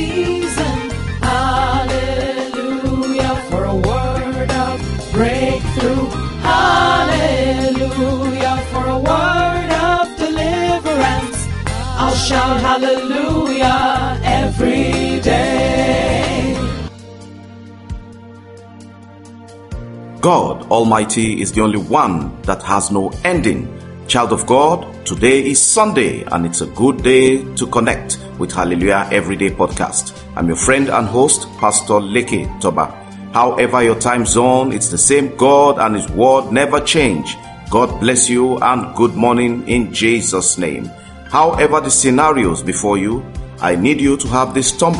season. Hallelujah for a word of breakthrough. Hallelujah for a word of deliverance. I'll shout hallelujah every day. God Almighty is the only one that has no ending. Child of God, today is Sunday and it's a good day to connect with Hallelujah Everyday Podcast. I'm your friend and host, Pastor Leke Toba. However, your time zone, it's the same God and His word never change. God bless you and good morning in Jesus' name. However, the scenarios before you, I need you to have this thumb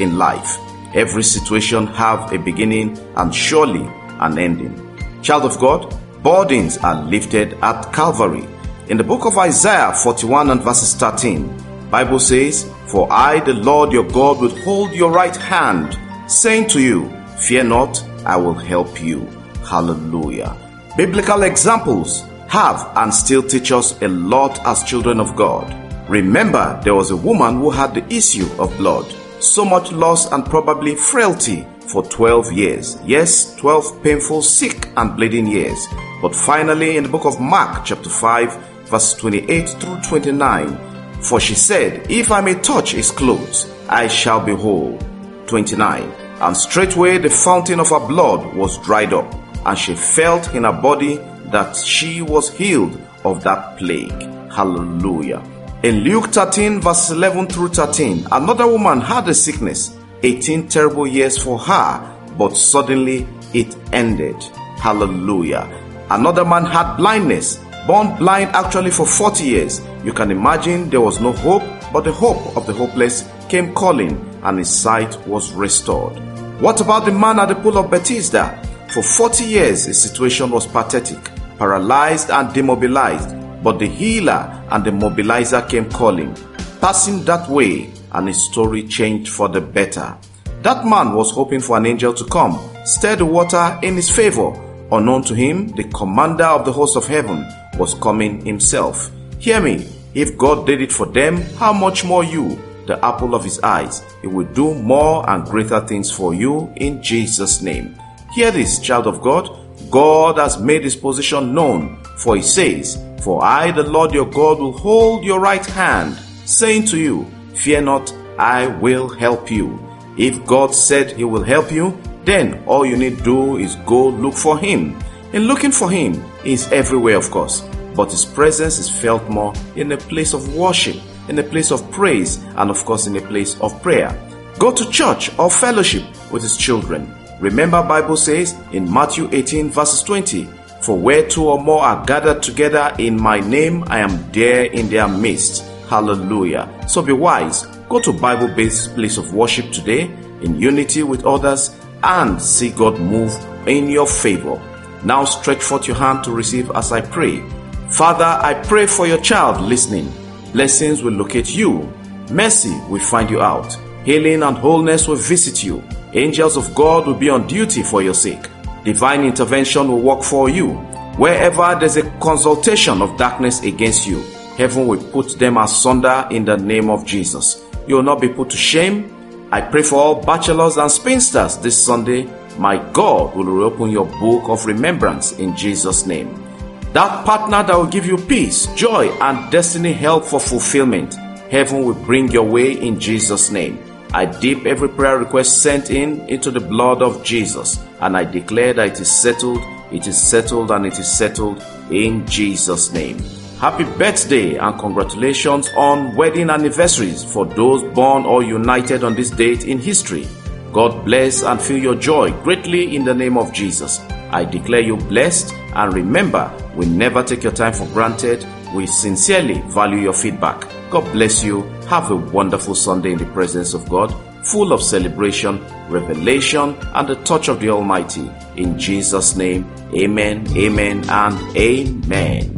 in life. Every situation have a beginning and surely an ending. Child of God, burdens are lifted at Calvary. In the book of Isaiah 41 and verses 13, Bible says, For I, the Lord your God, will hold your right hand, saying to you, Fear not, I will help you. Hallelujah. Biblical examples have and still teach us a lot as children of God. Remember, there was a woman who had the issue of blood, so much loss and probably frailty for 12 years. Yes, 12 painful, sick, and bleeding years. But finally, in the book of Mark, chapter 5, verse 28 through 29, for she said, If I may touch his clothes, I shall be whole. 29. And straightway the fountain of her blood was dried up, and she felt in her body that she was healed of that plague. Hallelujah. In Luke 13, verse 11 through 13, another woman had a sickness 18 terrible years for her, but suddenly it ended. Hallelujah. Another man had blindness, born blind actually for 40 years. You can imagine there was no hope, but the hope of the hopeless came calling, and his sight was restored. What about the man at the pool of Bethesda? For 40 years, his situation was pathetic, paralyzed and demobilized, but the healer and the mobilizer came calling. Passing that way, and his story changed for the better. That man was hoping for an angel to come, stir the water in his favor. Unknown to him, the commander of the host of heaven was coming himself. Hear me, if God did it for them, how much more you, the apple of his eyes, he will do more and greater things for you in Jesus' name. Hear this, child of God. God has made his position known, for he says, For I, the Lord your God, will hold your right hand, saying to you, Fear not, I will help you. If God said He will help you, then all you need do is go look for Him. In looking for Him, He is everywhere, of course, but His presence is felt more in a place of worship, in a place of praise, and of course in a place of prayer. Go to church or fellowship with His children. Remember, Bible says in Matthew 18 verses 20, For where two or more are gathered together in my name, I am there in their midst. Hallelujah. So be wise. Go to Bible based place of worship today in unity with others and see God move in your favor. Now stretch forth your hand to receive as I pray. Father, I pray for your child listening. Blessings will locate you. Mercy will find you out. Healing and wholeness will visit you. Angels of God will be on duty for your sake. Divine intervention will work for you. Wherever there's a consultation of darkness against you, heaven will put them asunder in the name of Jesus. You will not be put to shame. I pray for all bachelors and spinsters this Sunday. My God will reopen your book of remembrance in Jesus' name. That partner that will give you peace, joy, and destiny help for fulfillment. Heaven will bring your way in Jesus' name. I dip every prayer request sent in into the blood of Jesus, and I declare that it is settled, it is settled, and it is settled in Jesus' name. Happy birthday and congratulations on wedding anniversaries for those born or united on this date in history. God bless and fill your joy greatly in the name of Jesus. I declare you blessed and remember, we never take your time for granted. We sincerely value your feedback. God bless you. Have a wonderful Sunday in the presence of God, full of celebration, revelation, and the touch of the Almighty. In Jesus' name, amen, amen, and amen.